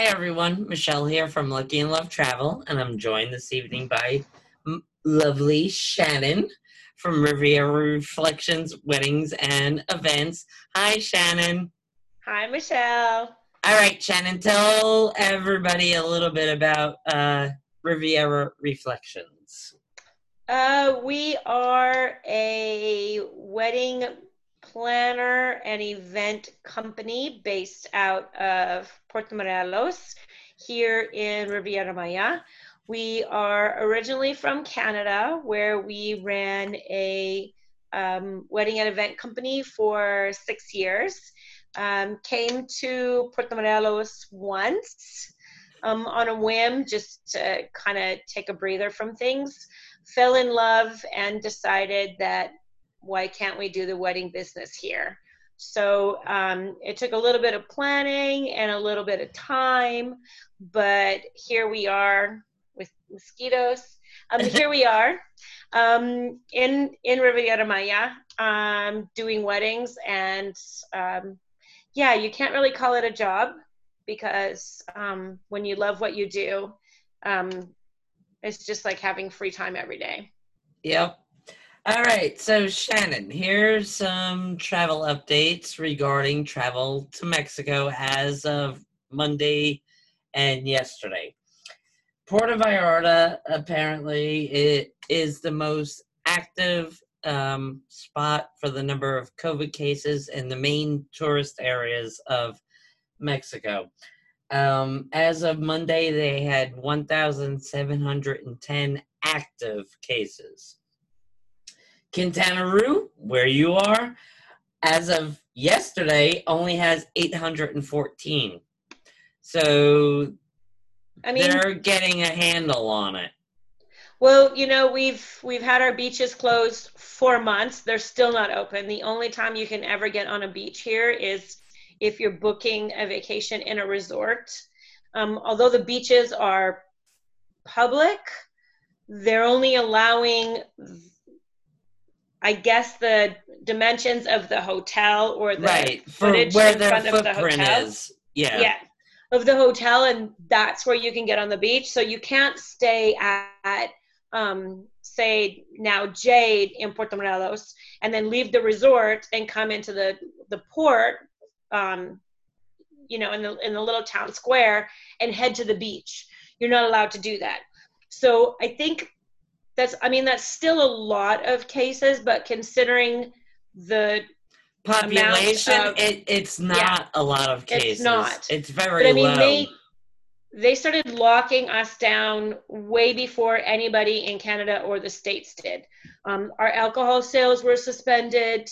Hi, everyone. Michelle here from Lucky and Love Travel, and I'm joined this evening by m- lovely Shannon from Riviera Reflections, Weddings, and Events. Hi, Shannon. Hi, Michelle. All right, Shannon, tell everybody a little bit about uh, Riviera Reflections. Uh, we are a wedding planner and event company based out of Puerto Morelos here in Riviera Maya. We are originally from Canada, where we ran a um, wedding and event company for six years. Um, came to Puerto Morelos once um, on a whim, just to kind of take a breather from things. Fell in love and decided that why can't we do the wedding business here? So um, it took a little bit of planning and a little bit of time, but here we are with mosquitoes. Um, here we are um, in in Riviera Maya um, doing weddings, and um, yeah, you can't really call it a job because um, when you love what you do, um, it's just like having free time every day. Yep. All right, so Shannon, here's some travel updates regarding travel to Mexico as of Monday and yesterday. Puerto Vallarta apparently it is the most active um, spot for the number of COVID cases in the main tourist areas of Mexico. Um, as of Monday, they had 1,710 active cases. Quintana Roo, where you are, as of yesterday, only has 814. So I mean, they're getting a handle on it. Well, you know, we've we've had our beaches closed for months. They're still not open. The only time you can ever get on a beach here is if you're booking a vacation in a resort. Um, although the beaches are public, they're only allowing, I guess, the dimensions of the hotel or the right for footage where in their front of the footprint hotel. is. Yeah. yeah of the hotel and that's where you can get on the beach so you can't stay at um, say now jade in puerto morelos and then leave the resort and come into the the port um, you know in the in the little town square and head to the beach you're not allowed to do that so i think that's i mean that's still a lot of cases but considering the Population, of- it, it's not a lot of cases It's not. It's very But I mean, low. they they started locking us down way before anybody in Canada or the states did. Um, our alcohol sales were suspended.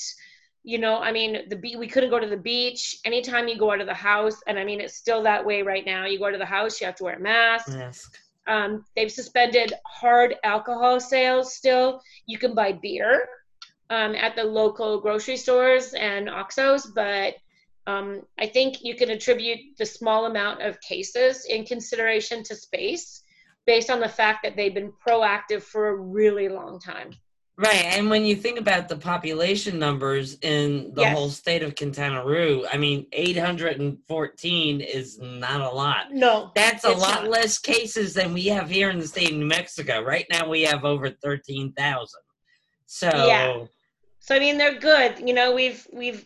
You know, I mean, the be- we couldn't go to the beach. Anytime you go out of the house, and I mean, it's still that way right now. You go to the house, you have to wear a mask. Mask. Um, they've suspended hard alcohol sales still. You can buy beer um, at the local grocery stores and OXXOs, but um, I think you can attribute the small amount of cases in consideration to space based on the fact that they've been proactive for a really long time. Right, and when you think about the population numbers in the Yes. whole state of Quintana Roo, I mean, 814 is not a lot. No, That's a lot not. less cases than we have here in the state of New Mexico. Right now, we have over 13,000. So, Yeah. so I mean they're good. You know, we've we've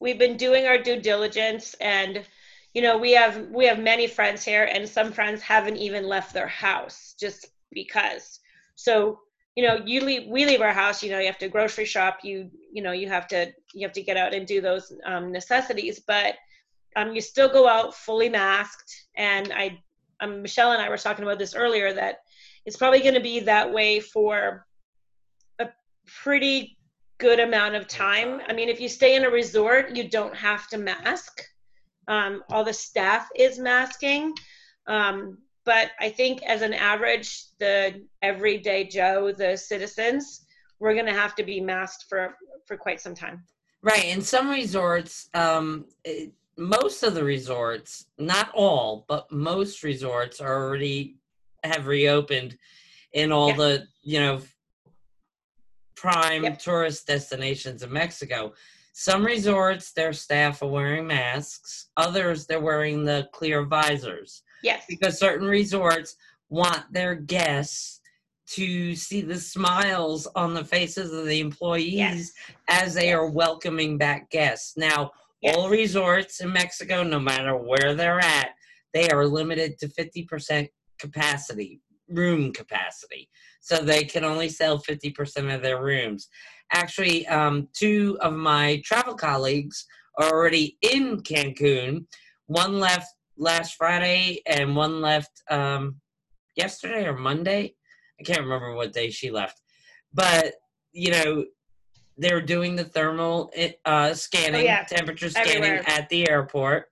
we've been doing our due diligence and you know we have we have many friends here and some friends haven't even left their house just because so you know you leave we leave our house you know you have to grocery shop you you know you have to you have to get out and do those um, necessities but um, you still go out fully masked. And i um, michelle and i were talking about this earlier that it's probably going to be that way for a pretty good amount of time. I mean if you stay in a resort you don't have to mask. Um, all the staff is masking. Um, but i think as an average the everyday joe the citizens we're going to have to be masked for for quite some time right, in some resorts, um, it, most of the resorts, not all, but most resorts are already have reopened in all Yeah. the, you know, prime Yep. tourist destinations in Mexico. Some resorts, their staff are wearing masks. Others, they're wearing the clear visors Yes. because certain resorts want their guests to see the smiles on the faces of the employees Yes. as they are welcoming back guests. Now, Yes. all resorts in Mexico, no matter where they're at, they are limited to 50% capacity, room capacity. So they can only sell 50% of their rooms. Actually, um, two of my travel colleagues are already in Cancun. One left last Friday and one left um, yesterday or Monday. I can't remember what day she left. But, you know, they're doing the thermal uh, scanning, Oh, yeah. temperature scanning Everywhere. at the airport.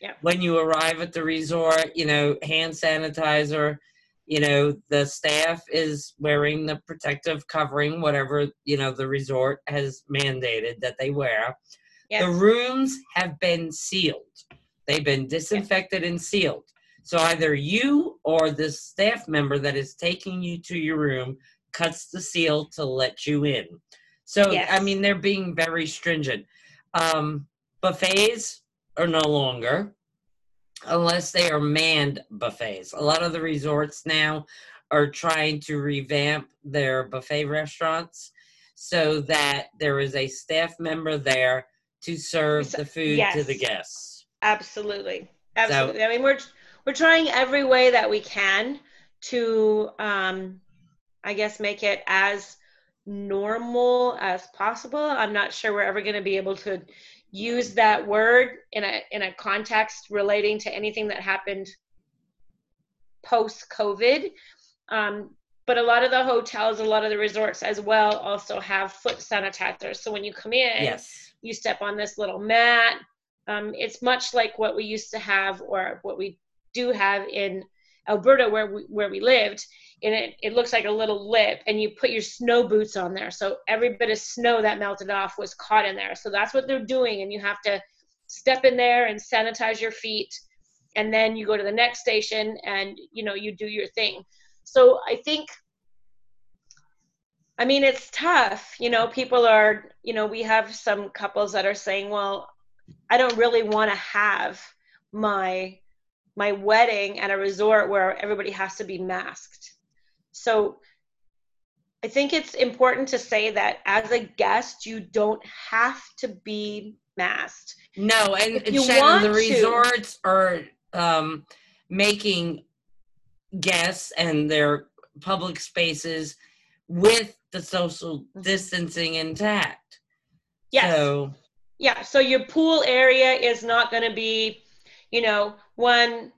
Yep. When you arrive at the resort, you know, hand sanitizer, you know, the staff is wearing the protective covering, whatever, you know, the resort has mandated that they wear. Yes. The rooms have been sealed. They've been disinfected and sealed. So either you or the staff member that is taking you to your room cuts the seal to let you in. So I mean they're being very stringent. Um, buffets are no longer unless they are manned buffets. A lot of the resorts now are trying to revamp their buffet restaurants so that there is a staff member there to serve the food to the guests. Absolutely. Absolutely. I mean, we're we're trying every way that we can to, um, I guess, make it as normal as possible. I'm not sure we're ever going to be able to use that word in a in a context relating to anything that happened post COVID. Um, but a lot of the hotels, a lot of the resorts as well, also have foot sanitizers. So when you come in, Yes. you step on this little mat. Um, it's much like what we used to have, or what we do have in Alberta, where we where we lived. And it it looks like a little lip, and you put your snow boots on there, so every bit of snow that melted off was caught in there. So that's what they're doing, and you have to step in there and sanitize your feet, and then you go to the next station, and you know you do your thing. So I think I mean, it's tough. You know, people are, you know, we have some couples that are saying, well, I don't really want to have my my wedding at a resort where everybody has to be masked. So I think it's important to say that as a guest, you don't have to be masked. No, and If you Shannon, the want to- resorts are um, making guests and their public spaces with the social distancing intact. Yes. So, Yeah, so your pool area is not going to be, you know, one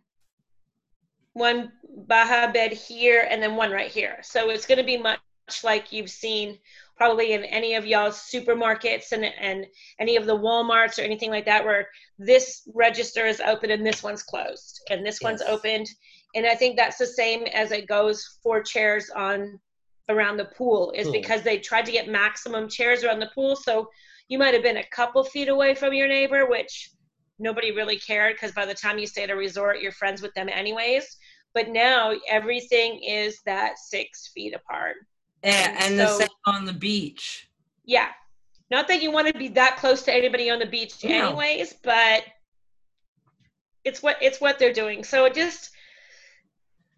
one Bali bed here and then one right here. So it's going to be much like you've seen probably in any of y'all's supermarkets and and any of the Walmarts or anything like that where this register is open and this one's closed and this one's opened. And I think that's the same as it goes for chairs on around the pool is Pool. because they tried to get maximum chairs around the pool so you might have been a couple feet away from your neighbor, which nobody really cared because by the time you stay at a resort, you're friends with them anyways. But now everything is that six feet apart. yeah, And and the same on the beach. Yeah. Not that you want to be that close to anybody on the beach No. anyways, but it's what it's what they're doing. So it just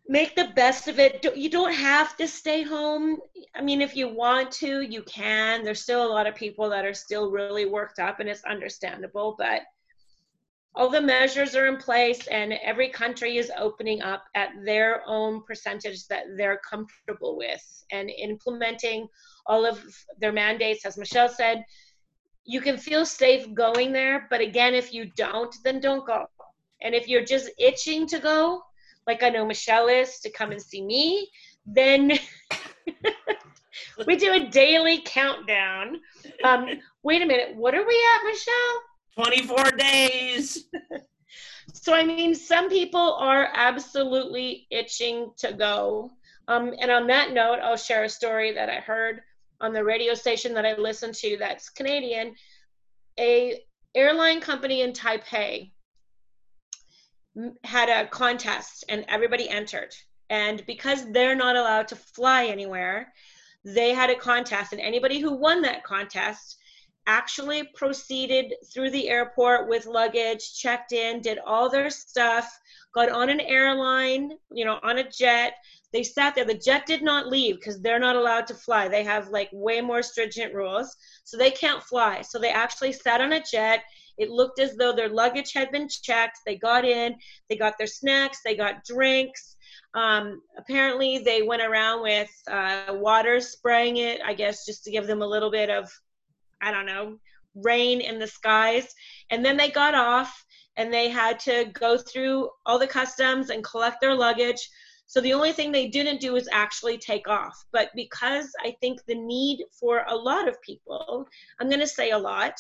make the best of it. You don't have to stay home. I mean, if you want to, you can. There's still a lot of people that are still really worked up, and it's understandable. But all the measures are in place, and every country is opening up at their own percentage that they're comfortable with and implementing all of their mandates. As Michelle said, you can feel safe going there, but again, if you don't, then don't go. And if you're just itching to go, like I know Michelle is to come and see me, then we do a daily countdown. Um, wait a minute, what are we at, Michelle? 24 days. So, I mean, some people are absolutely itching to go. Um, and on that note, I'll share a story that I heard on the radio station that I listen to that's Canadian. A airline company in Taipei had a contest and everybody entered. And because they're not allowed to fly anywhere, they had a contest, and anybody who won that contest actually proceeded through the airport with luggage, checked in, did all their stuff, got on an airline, you know, on a jet. They sat there. The jet did not leave because they're not allowed to fly. They have like way more stringent rules. So they can't fly. So they actually sat on a jet. It looked as though their luggage had been checked. They got in, they got their snacks, they got drinks. Um, apparently, they went around with uh, water, spraying it, I guess, just to give them a little bit of I don't know, rain in the skies. And then they got off and they had to go through all the customs and collect their luggage. So the only thing they didn't do is actually take off. But because I think the need for a lot of people, I'm going to say a lot,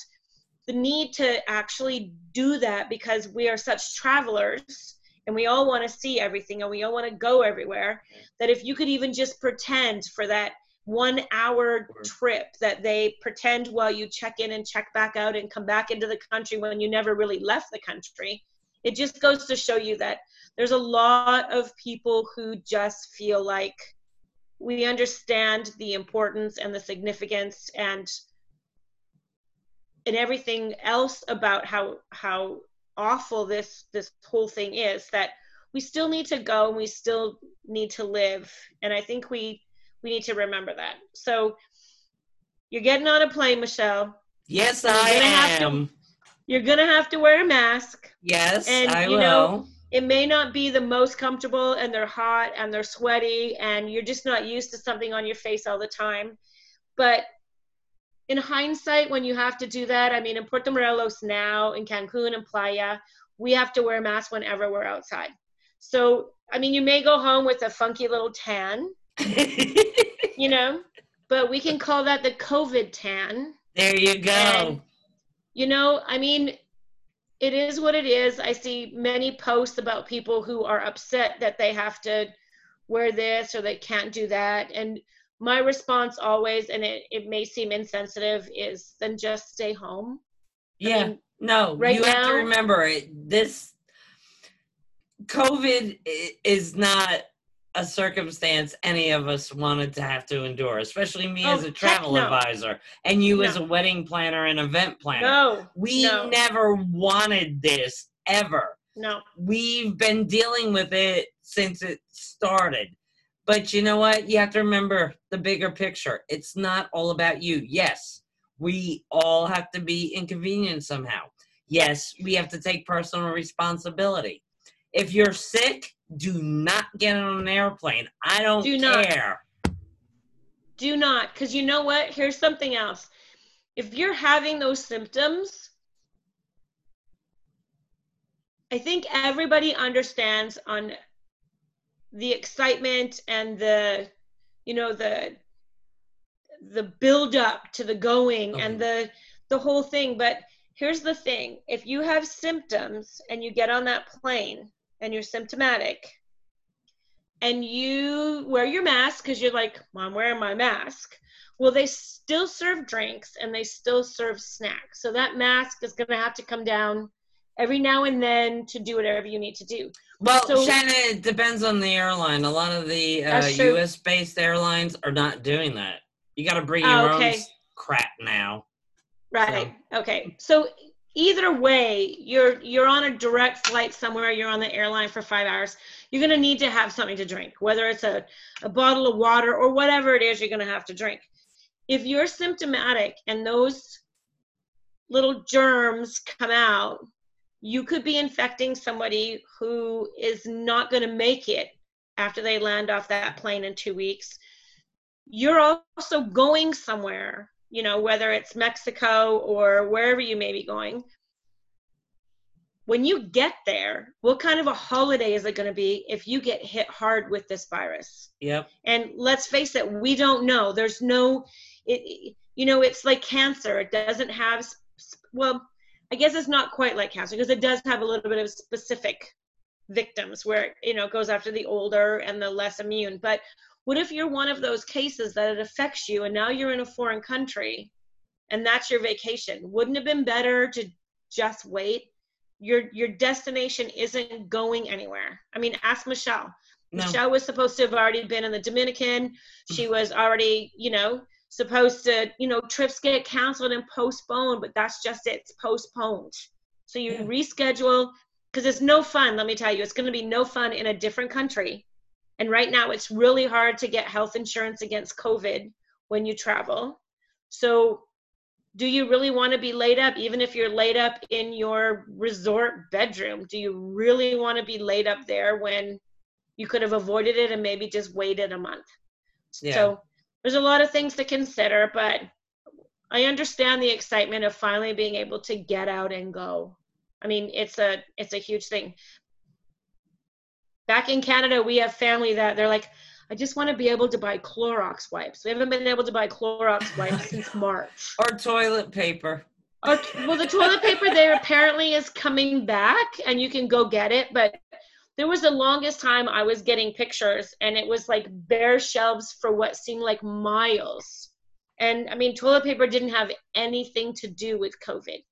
the need to actually do that because we are such travelers and we all want to see everything and we all want to go everywhere that if you could even just pretend for that one hour trip that they pretend while you check in and check back out and come back into the country when you never really left the country. It just goes to show you that there's a lot of people who just feel like we understand the importance and the significance and and everything else about how how awful this this whole thing is that we still need to go and we still need to live and i think we we need to remember that. So you're getting on a plane, Michelle. Yes, I am. To, you're gonna have to wear a mask. Yes, and I you will. know it may not be the most comfortable, and they're hot and they're sweaty, and you're just not used to something on your face all the time. But in hindsight, when you have to do that, I mean, in Puerto Morelos now, in Cancun and Playa, we have to wear masks whenever we're outside. So, I mean, you may go home with a funky little tan, you know, but we can call that the COVID tan. There you go. And, you know, I mean, it is what it is. I see many posts about people who are upset that they have to wear this or they can't do that. And my response always, and it, it may seem insensitive, is then just stay home. Yeah. I mean, no, right you now, have to remember it. This COVID is not a circumstance any of us wanted to have to endure, especially me oh, as a travel no. advisor and you no. as a wedding planner and event planner. No. We no. never wanted this ever. No. We've been dealing with it since it started. But you know what? You have to remember the bigger picture. It's not all about you. Yes, we all have to be inconvenienced somehow. Yes, we have to take personal responsibility. If you're sick, do not get on an airplane. I don't do care. Not. Do not, because you know what? Here's something else. If you're having those symptoms, I think everybody understands on the excitement and the, you know, the the build up to the going okay. and mm-hmm. the the whole thing. But here's the thing: if you have symptoms and you get on that plane and you're symptomatic and you wear your mask because you're like, well, I'm wearing my mask. Well, they still serve drinks and they still serve snacks. So that mask is going to have to come down every now and then to do whatever you need to do. Well, so, Shannon, it depends on the airline. A lot of the uh, U.S. based airlines are not doing that. You got to bring your oh, okay. own crap now. Right. So. Okay. So either way you're you're on a direct flight somewhere you're on the airline for five hours you're going to need to have something to drink whether it's a, a bottle of water or whatever it is you're going to have to drink if you're symptomatic and those little germs come out you could be infecting somebody who is not going to make it after they land off that plane in two weeks you're also going somewhere you know, whether it's Mexico or wherever you may be going. When you get there, what kind of a holiday is it going to be if you get hit hard with this virus? Yep. And let's face it, we don't know. There's no, it, you know, it's like cancer. It doesn't have, well, I guess it's not quite like cancer because it does have a little bit of specific victims where you know it goes after the older and the less immune but what if you're one of those cases that it affects you and now you're in a foreign country and that's your vacation? Wouldn't it have been better to just wait? Your your destination isn't going anywhere. I mean, ask Michelle. No. Michelle was supposed to have already been in the Dominican. She mm-hmm. was already, you know, supposed to, you know, trips get canceled and postponed, but that's just it. It's postponed. So you Yeah. reschedule because it's no fun, let me tell you. It's going to be no fun in a different country. And right now it's really hard to get health insurance against COVID when you travel. So do you really want to be laid up even if you're laid up in your resort bedroom? Do you really want to be laid up there when you could have avoided it and maybe just waited a month? Yeah. So there's a lot of things to consider, but I understand the excitement of finally being able to get out and go. I mean, it's a it's a huge thing. Back in Canada, we have family that they're like, I just want to be able to buy Clorox wipes. We haven't been able to buy Clorox wipes since March. Or toilet paper. Or, well, the toilet paper there apparently is coming back, and you can go get it. But there was the longest time I was getting pictures, and it was like bare shelves for what seemed like miles. And I mean, toilet paper didn't have anything to do with COVID.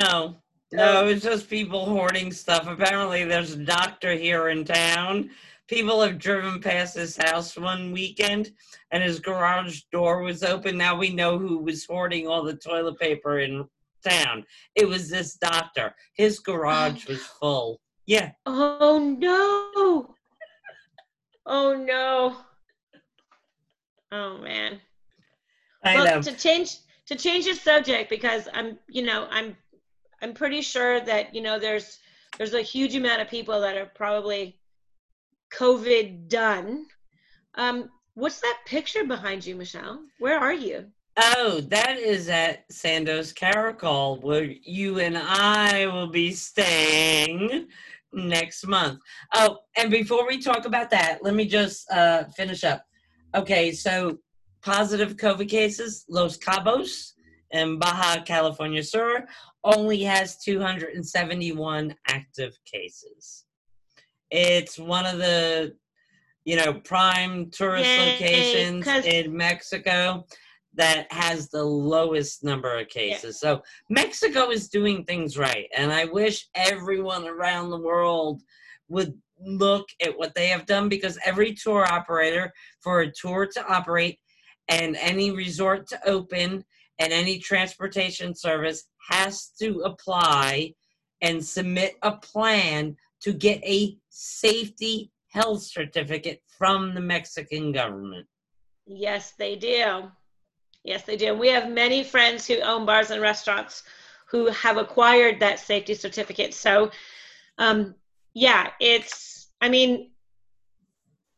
No. No, it was just people hoarding stuff. Apparently, there's a doctor here in town. People have driven past his house one weekend and his garage door was open. Now we know who was hoarding all the toilet paper in town. It was this doctor. His garage was full. Yeah. Oh no! Oh no! Oh man. I well, know. to change to change the subject because I'm, you know, I'm, I'm pretty sure that you know there's there's a huge amount of people that are probably COVID done. Um, what's that picture behind you, Michelle? Where are you? Oh, that is at Sandos Caracol, where you and I will be staying next month. Oh, and before we talk about that, let me just uh, finish up. Okay, so positive COVID cases, Los Cabos in Baja California Sur only has 271 active cases. It's one of the, you know, prime tourist Yay, locations in Mexico that has the lowest number of cases. So Mexico is doing things right. And I wish everyone around the world would look at what they have done because every tour operator, for a tour to operate and any resort to open and any transportation service has to apply and submit a plan to get a safety health certificate from the Mexican government. Yes, they do. Yes, they do. We have many friends who own bars and restaurants who have acquired that safety certificate. So, um, yeah, it's, I mean,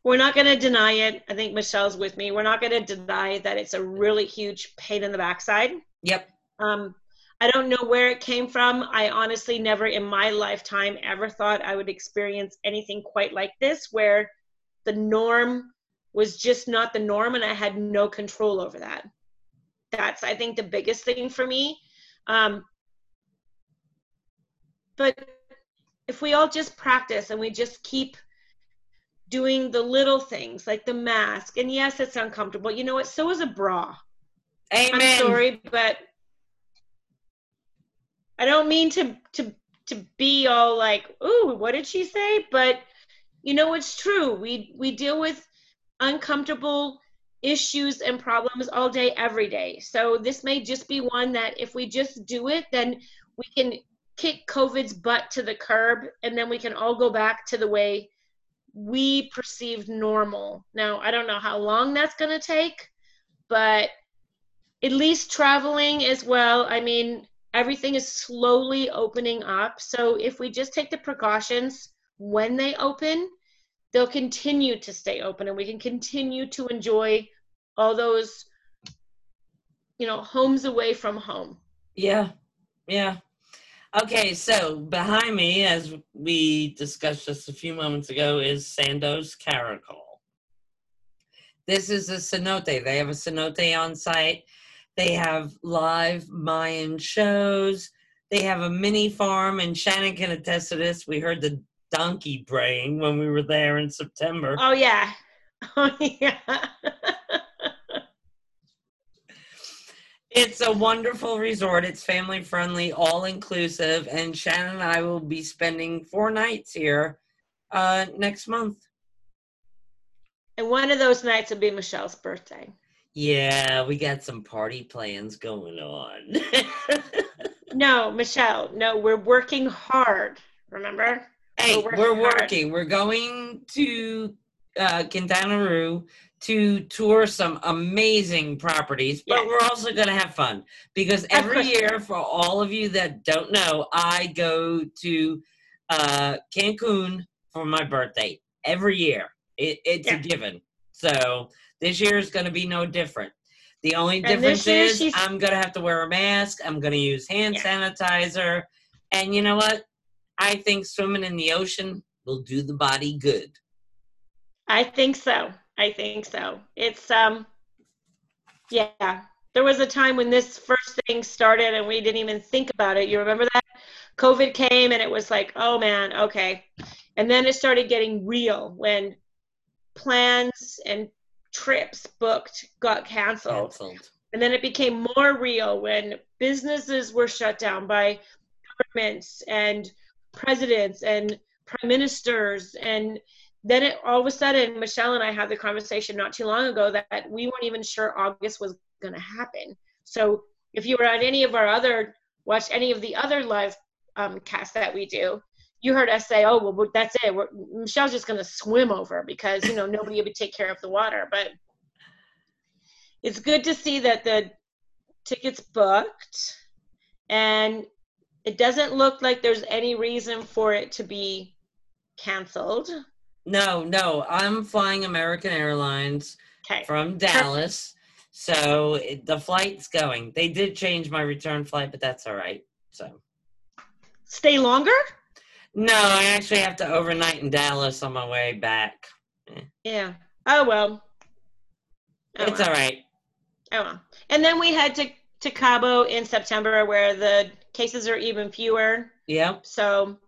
we're not going to deny it. I think Michelle's with me. We're not going to deny that it's a really huge pain in the backside. Yep. Um, I don't know where it came from. I honestly never in my lifetime ever thought I would experience anything quite like this, where the norm was just not the norm and I had no control over that. That's, I think, the biggest thing for me. Um, but if we all just practice and we just keep doing the little things like the mask, and yes, it's uncomfortable. You know what? So is a bra. Amen. I'm sorry, but I don't mean to to to be all like, "Ooh, what did she say?" But you know, it's true. We we deal with uncomfortable issues and problems all day, every day. So this may just be one that if we just do it, then we can kick COVID's butt to the curb, and then we can all go back to the way we perceived normal. Now, I don't know how long that's going to take, but at least traveling as well. I mean, everything is slowly opening up. So if we just take the precautions when they open, they'll continue to stay open and we can continue to enjoy all those, you know, homes away from home. Yeah, yeah. Okay, so behind me, as we discussed just a few moments ago, is Sandos Caracol. This is a cenote. They have a cenote on site. They have live Mayan shows. They have a mini farm, and Shannon can attest to this. We heard the donkey braying when we were there in September. Oh, yeah. Oh, yeah. It's a wonderful resort. It's family friendly, all inclusive, and Shannon and I will be spending four nights here uh, next month. and one of those nights will be Michelle's birthday. Yeah, we got some party plans going on. No, Michelle. No, we're working hard. Remember? Hey, We're we're working We're going to uh, Quintana Roo to tour some amazing properties, but Yes. we're also going to have fun because every year, for all of you that don't know, I go to uh, Cancun for my birthday every year. It, it's a given. So this year is going to be no different. The only And difference is I'm going to have to wear a mask. I'm going to use hand Yeah. sanitizer. And you know what? I think swimming in the ocean will do the body good. I think so. I think so. It's um yeah. There was a time when this first thing started and we didn't even think about it. You remember that? COVID came and it was like, oh man, okay. And then it started getting real when plans and trips booked got canceled. Cancelled. And then it became more real when businesses were shut down by governments and presidents and prime ministers. And then it all of a sudden, Michelle and I had the conversation not too long ago that we weren't even sure August was going to happen. So if you were at any of our other, watch any of the other live um, casts that we do, you heard us say, oh, well, that's it. We're, Michelle's just going to swim over because, you know, nobody would take care of the water. But it's good to see that the tickets booked and it doesn't look like there's any reason for it to be canceled No, no, I'm flying American Airlines okay from Dallas. So it, the flight's going. They did change my return flight, but that's all right. So, stay longer no, I actually have to overnight in Dallas on my way back. yeah oh well oh, it's well. all right. oh well and then we head to to cabo in september where the cases are even fewer Yeah. so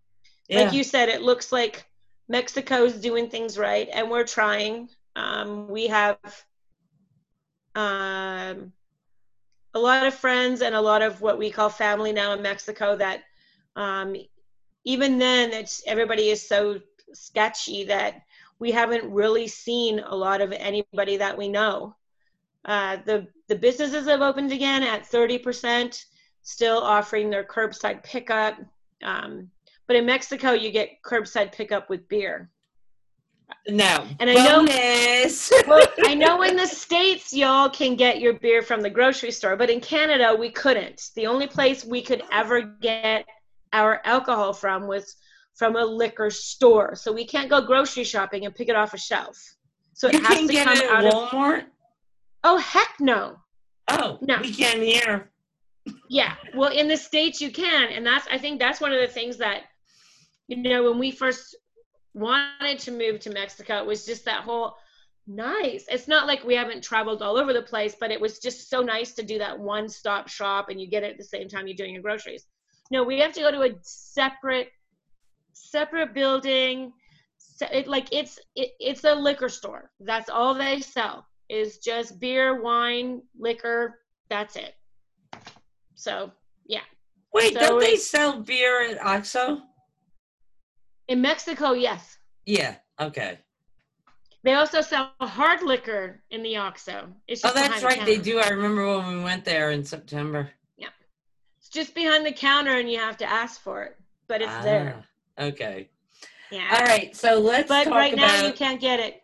Yeah. like you said, it looks like Mexico's doing things right, and we're trying. Um, we have um, a lot of friends and a lot of what we call family now in Mexico. That um, even then, it's everybody is so sketchy that we haven't really seen a lot of anybody that we know. Uh, the the businesses have opened again at 30%, still offering their curbside pickup. Um, but in Mexico, you get curbside pickup with beer. no. And I know- Bonus. Well, I know in the States, y'all can get your beer from the grocery store, but in Canada, we couldn't. The only place we could ever get our alcohol from was from a liquor store. So we can't go grocery shopping and pick it off a shelf. So it you has to get come it out at of. Walmart. Oh, heck no. Oh, No. we can't here. Yeah. Well, in the States, you can. And that's, I think that's one of the things that, you know, when we first wanted to move to Mexico, it was just that whole nice. It's not like we haven't traveled all over the place, but it was just so nice to do that one stop shop and you get it at the same time you're doing your groceries. No, we have to go to a separate, separate building. Se- It, like it's it, it's a liquor store. That's all they sell is just beer, wine, liquor. That's it. So yeah. Wait, So don't they sell beer at OXXO? in Mexico, yes. Yeah. Okay. They also sell hard liquor in the OXXO. It's Oh, that's behind the right. They do. I remember when we went there in September. Yeah. It's just behind the counter, and you have to ask for it, but it's there. Ah, Okay. Yeah. All right. So let's But right now, you can't get it.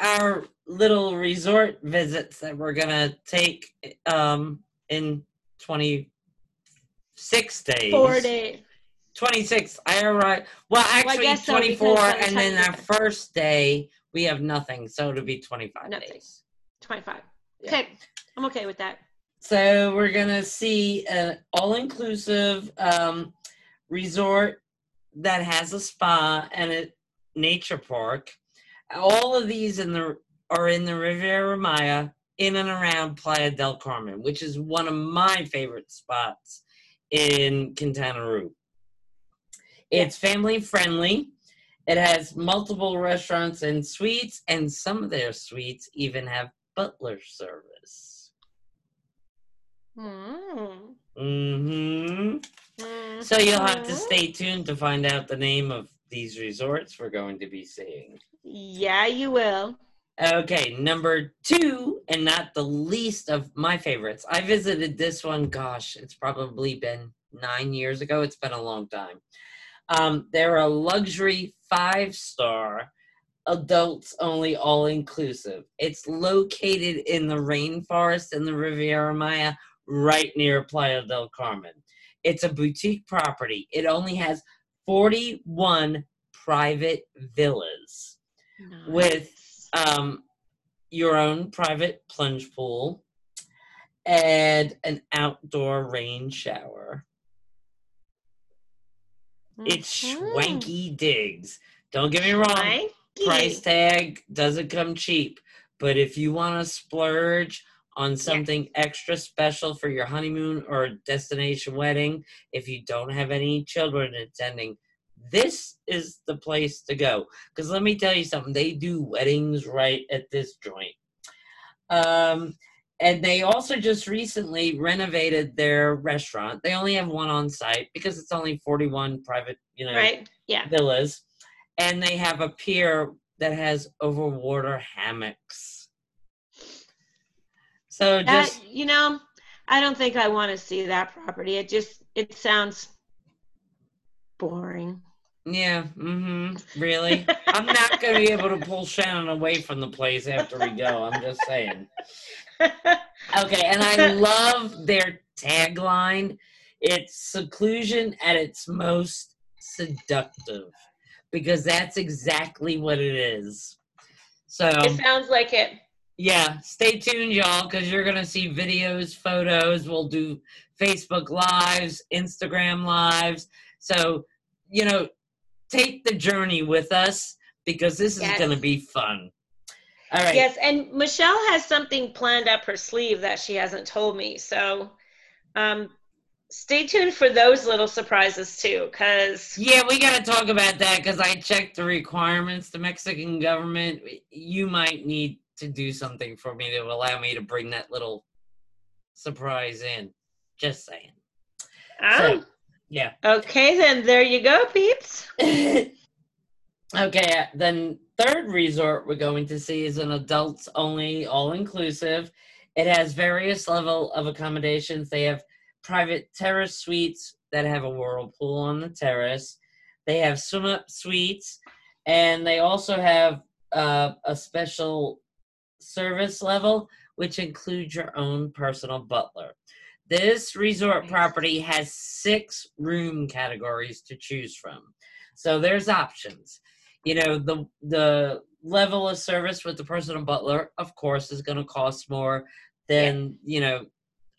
our little resort visits that we're gonna take um in 26 days. Four days. 26. I arrived. Well, actually, so, 24, because by the and then our first day we have nothing, so it'll be 25 Nothing. days. 25. Yeah. Okay. I'm okay with that. So we're gonna see an all-inclusive um, resort that has a spa and a nature park. All of these in the are in the Riviera Maya, in and around Playa del Carmen, which is one of my favorite spots in Quintana Roo. It's family friendly. It has multiple restaurants and suites, and some of their suites even have butler service. Mm. hmm So you'll have to Mhm. stay tuned to find out the name of these resorts we're going to be seeing. Yeah, you will. Okay, number two, and not the least of my favorites. I visited this one, gosh, it's probably been nine years ago. It's been a long time. Um, they're a luxury five star, adults only, all inclusive. It's located in the rainforest in the Riviera Maya, right near Playa del Carmen. It's a boutique property. It only has 41 private villas Nice. with um, your own private plunge pool and an outdoor rain shower. It's Mhm. swanky digs. Don't get me wrong, Swanky. price tag doesn't come cheap, but if you want to splurge on something extra special for your honeymoon or destination wedding, if you don't have any children attending, this is the place to go. Because let me tell you something, they do weddings right at this joint. Um, and they also just recently renovated their restaurant. They only have one on site because it's only 41 private, you know, Right? Yeah. villas, and they have a pier that has overwater hammocks. So That, just you know, I don't think I want to see that property. It just it sounds boring. Yeah, mm-hmm. Really, I'm not gonna be able to pull Shannon away from the place after we go. I'm just saying. Okay, and I love their tagline. It's seclusion at its most seductive because that's exactly what it is. So it sounds like it. yeah, stay tuned, y'all, because you're gonna see videos, photos. We'll do Facebook lives, Instagram lives. So you know, take the journey with us because this is gonna be fun. All right. Yes, and Michelle has something planned up her sleeve that she hasn't told me. So um, stay tuned for those little surprises too, because Yeah, we got to talk about that because I checked the requirements. The Mexican government, you might need to do something for me to allow me to bring that little surprise in. Just saying. So, yeah. okay, then there you go, peeps. okay, then third resort we're going to see is an adults only, all inclusive. It has various level of accommodations. They have private terrace suites that have a whirlpool on the terrace. They have swim up suites, and they also have uh, a special service level, which includes your own personal butler. This resort property has six room categories to choose from. So there's options. You know, the the level of service with the personal butler, of course, is going to cost more than, you know,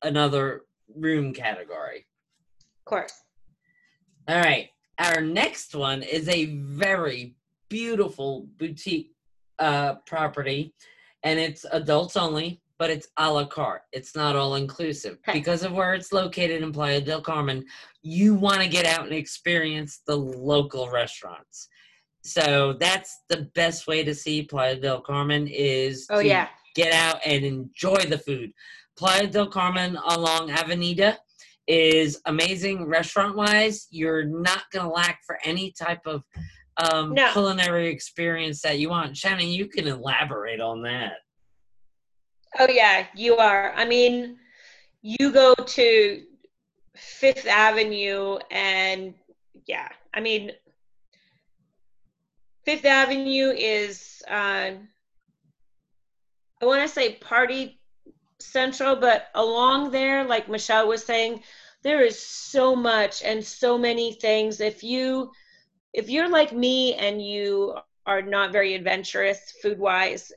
another room category. Of course. All right. Our next one is a very beautiful boutique uh, property, and it's adults only, but it's a la carte. It's not all inclusive. Okay. Because of where it's located in Playa del Carmen, you want to get out and experience the local restaurants. So that's the best way to see Playa del Carmen is Oh to yeah. get out and enjoy the food. Playa del Carmen along Avenida is amazing restaurant wise. You're not going to lack for any type of um, No. culinary experience that you want. Shannon, you can elaborate on that. Oh yeah, you are. I mean, you go to Fifth Avenue and yeah, I mean Fifth Avenue is uh, I want to say party central, but along there, like Michelle was saying, there is so much and so many things. If you if you're like me and you are not very adventurous food wise,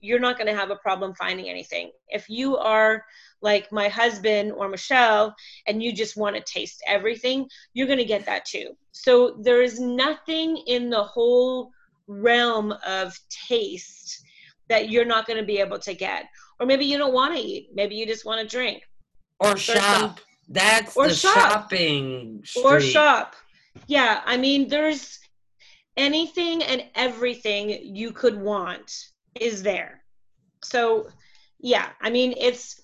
you're not going to have a problem finding anything. If you are like my husband or Michelle and you just want to taste everything, you're going to get that too. So there is nothing in the whole realm of taste that you're not going to be able to get. Or maybe you don't want to eat, maybe you just want to drink Or some- shop. That's or the shop. shopping street. or shop. Yeah, I mean, there's anything and everything you could want is there. So, yeah, I mean, it's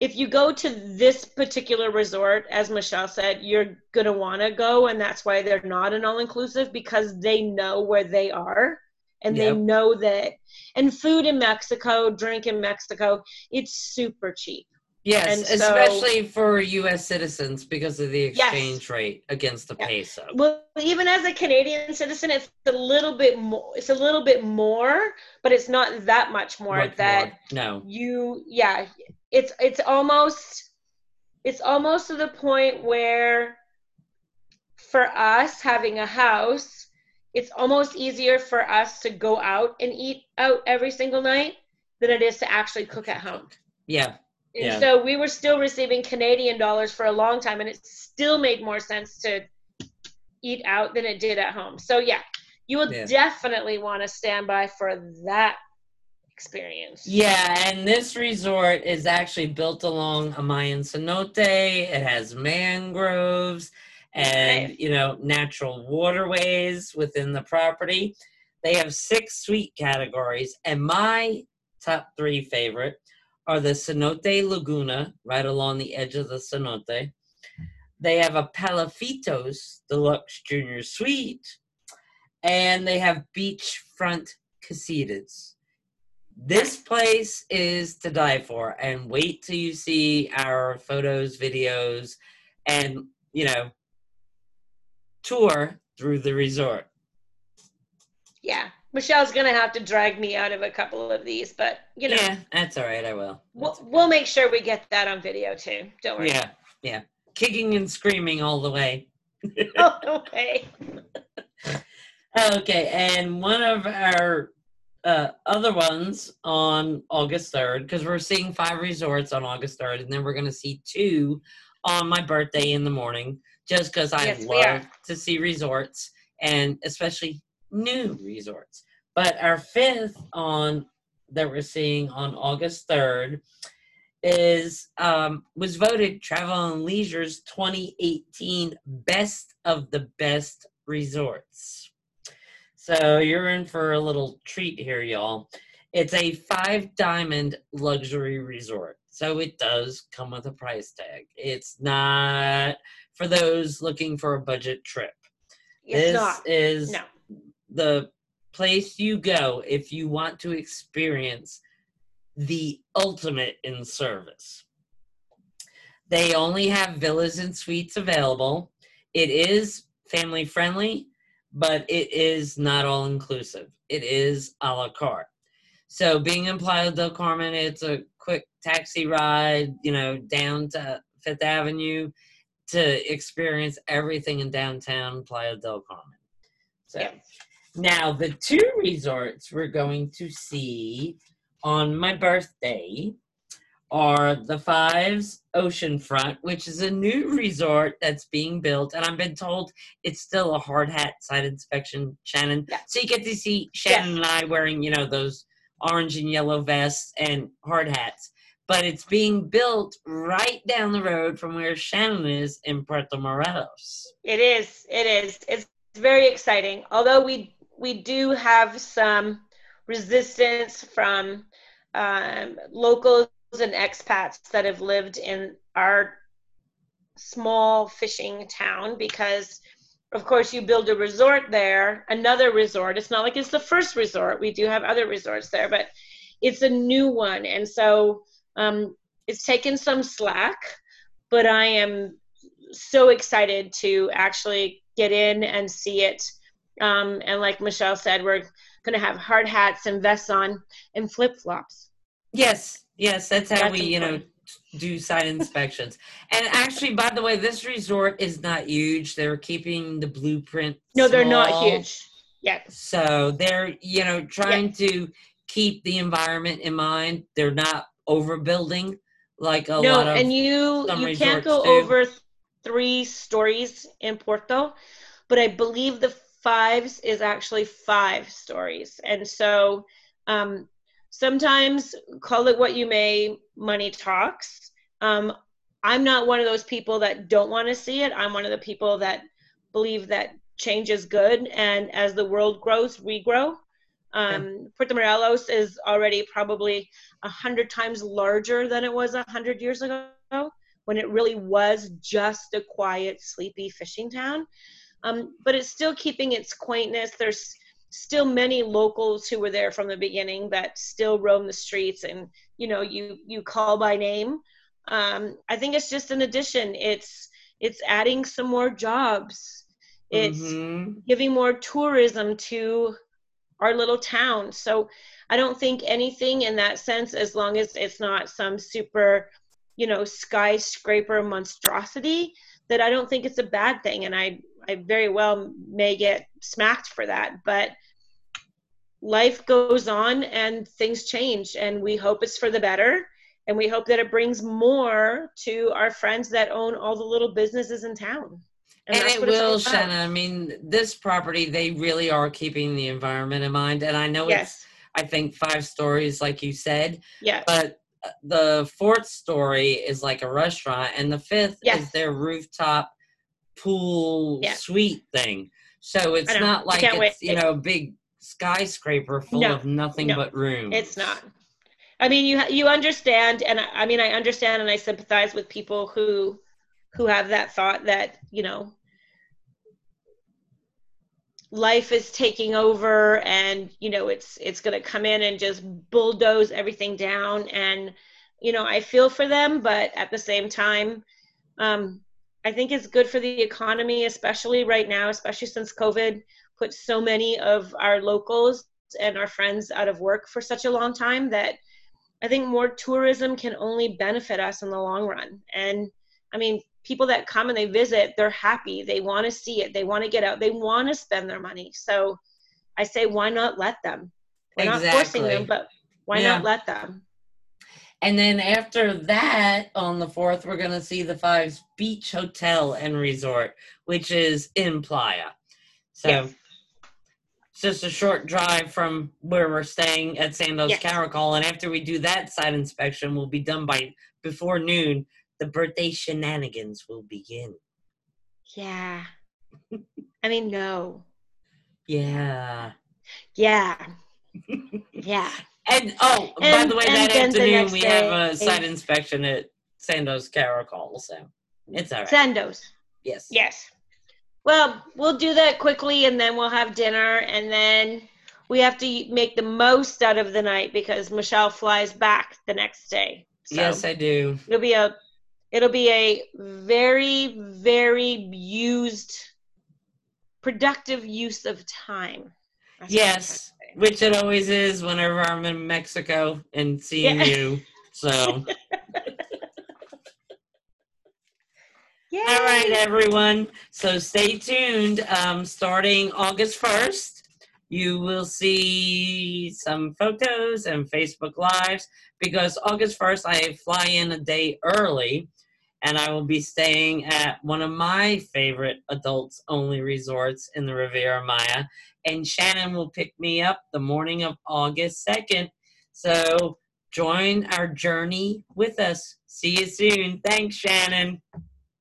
if you go to this particular resort, as Michelle said, you're gonna want to go, and that's why they're not an all inclusive because they know where they are and Yep. they know that and food in mexico drink in mexico it's super cheap Yes, And so- especially for U.S. citizens because of the Yes. exchange rate against the Yeah. peso. well even as a canadian citizen it's a little bit more it's a little bit more but it's not that much more Much that more. No. you yeah it's it's almost it's almost to the point where for us having a house it's almost easier for us to go out and eat out every single night than it is to actually cook at home Yeah. And Yeah. so we were still receiving canadian dollars for a long time and it still made more sense to eat out than it did at home so yeah you will Yeah. definitely want to stand by for that experience Yeah, and this resort is actually built along a Mayan cenote. It has mangroves and, you know, natural waterways within the property. They have six suite categories, and my top three favorite are the Cenote Laguna, right along the edge of the cenote. They have a Palafitos Deluxe Junior Suite, and they have beachfront casitas. This place is to die for, and wait till you see our photos, videos, and you know, tour through the resort. Yeah, Michelle's gonna have to drag me out of a couple of these, but you know, Yeah, that's all right. I will. we'll, okay. we'll make sure we get that on video too. Don't worry. Yeah, yeah, kicking and screaming all the way. okay. Okay, and one of our uh, other ones on August 3rd, because we're seeing five resorts on August 3rd, and then we're going to see two on my birthday in the morning, just because I Yes, love to see resorts, and especially new resorts. But our fifth on that we're seeing on August 3rd is um, was voted Travel and Leisure's 2018 Best of the Best Resorts. So you're in for a little treat here, y'all. It's a five diamond luxury resort. So it does come with a price tag. It's not for those looking for a budget trip. It's this not. is No. the place you go if you want to experience the ultimate in service. They only have villas and suites available. It is family friendly, but it is not all inclusive. It is a la carte. So, being in Playa del Carmen, it's a quick taxi ride, you know, down to Fifth Avenue to experience everything in downtown Playa del Carmen. So, Yeah. Now the two resorts we're going to see on my birthday are the Fives Oceanfront, which is a new resort that's being built, and I've been told it's still a hard hat side inspection, Shannon. Yeah. So you get to see Shannon and I wearing, you know, those orange and yellow vests and hard hats. But it's being built right down the road from where Shannon is in Puerto Morelos. It is. It is. It's very exciting. Although we we do have some resistance from um, locals and expats that have lived in our small fishing town because of course you build a resort there another resort. It's not like it's the first resort. We do have other resorts there but it's a new one. And so um, it's taken some slack but i am so excited to actually get in and see it um, and like michelle said we're going to have hard hats and vests on and flip-flops Yes, yes, that's how That's we, you know, do site inspections. And actually, by the way, this resort is not huge. They're keeping the blueprint. no they're not huge yeah So they're, you know, trying to keep the environment in mind. They're not overbuilding like a no lot of. No, and you you can't go do. over three stories in porto but i believe the fives is actually five stories. And so um, sometimes call it what you may money talks. Um, i'm not one of those people that don't want to see it. I'm one of the people that believe that change is good and as the world grows we grow. Um, puerto morelos is already probably a hundred times larger than it was a hundred years ago when it really was just a quiet sleepy fishing town um, but it's still keeping its quaintness. There's still many locals who were there from the beginning that still roam the streets and you know you you call by name. Um, i think it's just an addition. It's it's adding some more jobs. It's mm-hmm. giving more tourism to our little town. So i don't think anything in that sense as long as it's not some super you know skyscraper monstrosity that i don't think it's a bad thing. And i i very well may get smacked for that but life goes on and things change and we hope it's for the better and we hope that it brings more to our friends that own all the little businesses in town and, and it will Shannon i mean this property they really are keeping the environment in mind and i know yes. it's i think five stories like you said yeah but uh, the fourth story is like a restaurant and the fifth yes. is their rooftop pool yeah. suite thing so it's not like it's wait. you know a big skyscraper full no, of nothing no, but room. It's not. I mean, you you understand, and I, I mean, I understand and I sympathize with people who who have that thought that you know life is taking over and you know it's it's going to come in and just bulldoze everything down and you know i feel for them but at the same time um, i think it's good for the economy especially right now especially since covid put so many of our locals and our friends out of work for such a long time that I think more tourism can only benefit us in the long run. And I mean, people that come and they visit, they're happy. They want to see it. They want to get out. They want to spend their money. So I say, why not let them? We're exactly. not forcing them, but why yeah. not let them? And then after that, on the fourth, we're going to see the Fives Beach Hotel and Resort, which is in Playa. So yes. It's just a short drive from where we're staying at Sandos yes. Caracol. And after we do that site inspection, we'll be done by before noon. The birthday shenanigans will begin. Yeah. I mean, no. Yeah. Yeah. yeah. And oh, and, by the way, that afternoon we have a site inspection at Sandos Caracol, so it's all right. Sandos. Yes. Yes. Well, we'll do that quickly and then we'll have dinner and then we have to make the most out of the night because Michelle flies back the next day. So yes, I do. It'll be a it'll be a very very used productive use of time. That's yes, which it always is whenever I'm in Mexico and seeing yeah. you. So Yay. All right, everyone. So stay tuned. Um, starting August 1st, you will see some photos and Facebook Lives because August 1st, I fly in a day early and I will be staying at one of my favorite adults only resorts in the Riviera Maya. And Shannon will pick me up the morning of August 2nd. So join our journey with us. See you soon. Thanks, Shannon.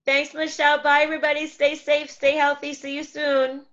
Thanks, Michelle. Bye, everybody. Stay safe, stay healthy. See you soon.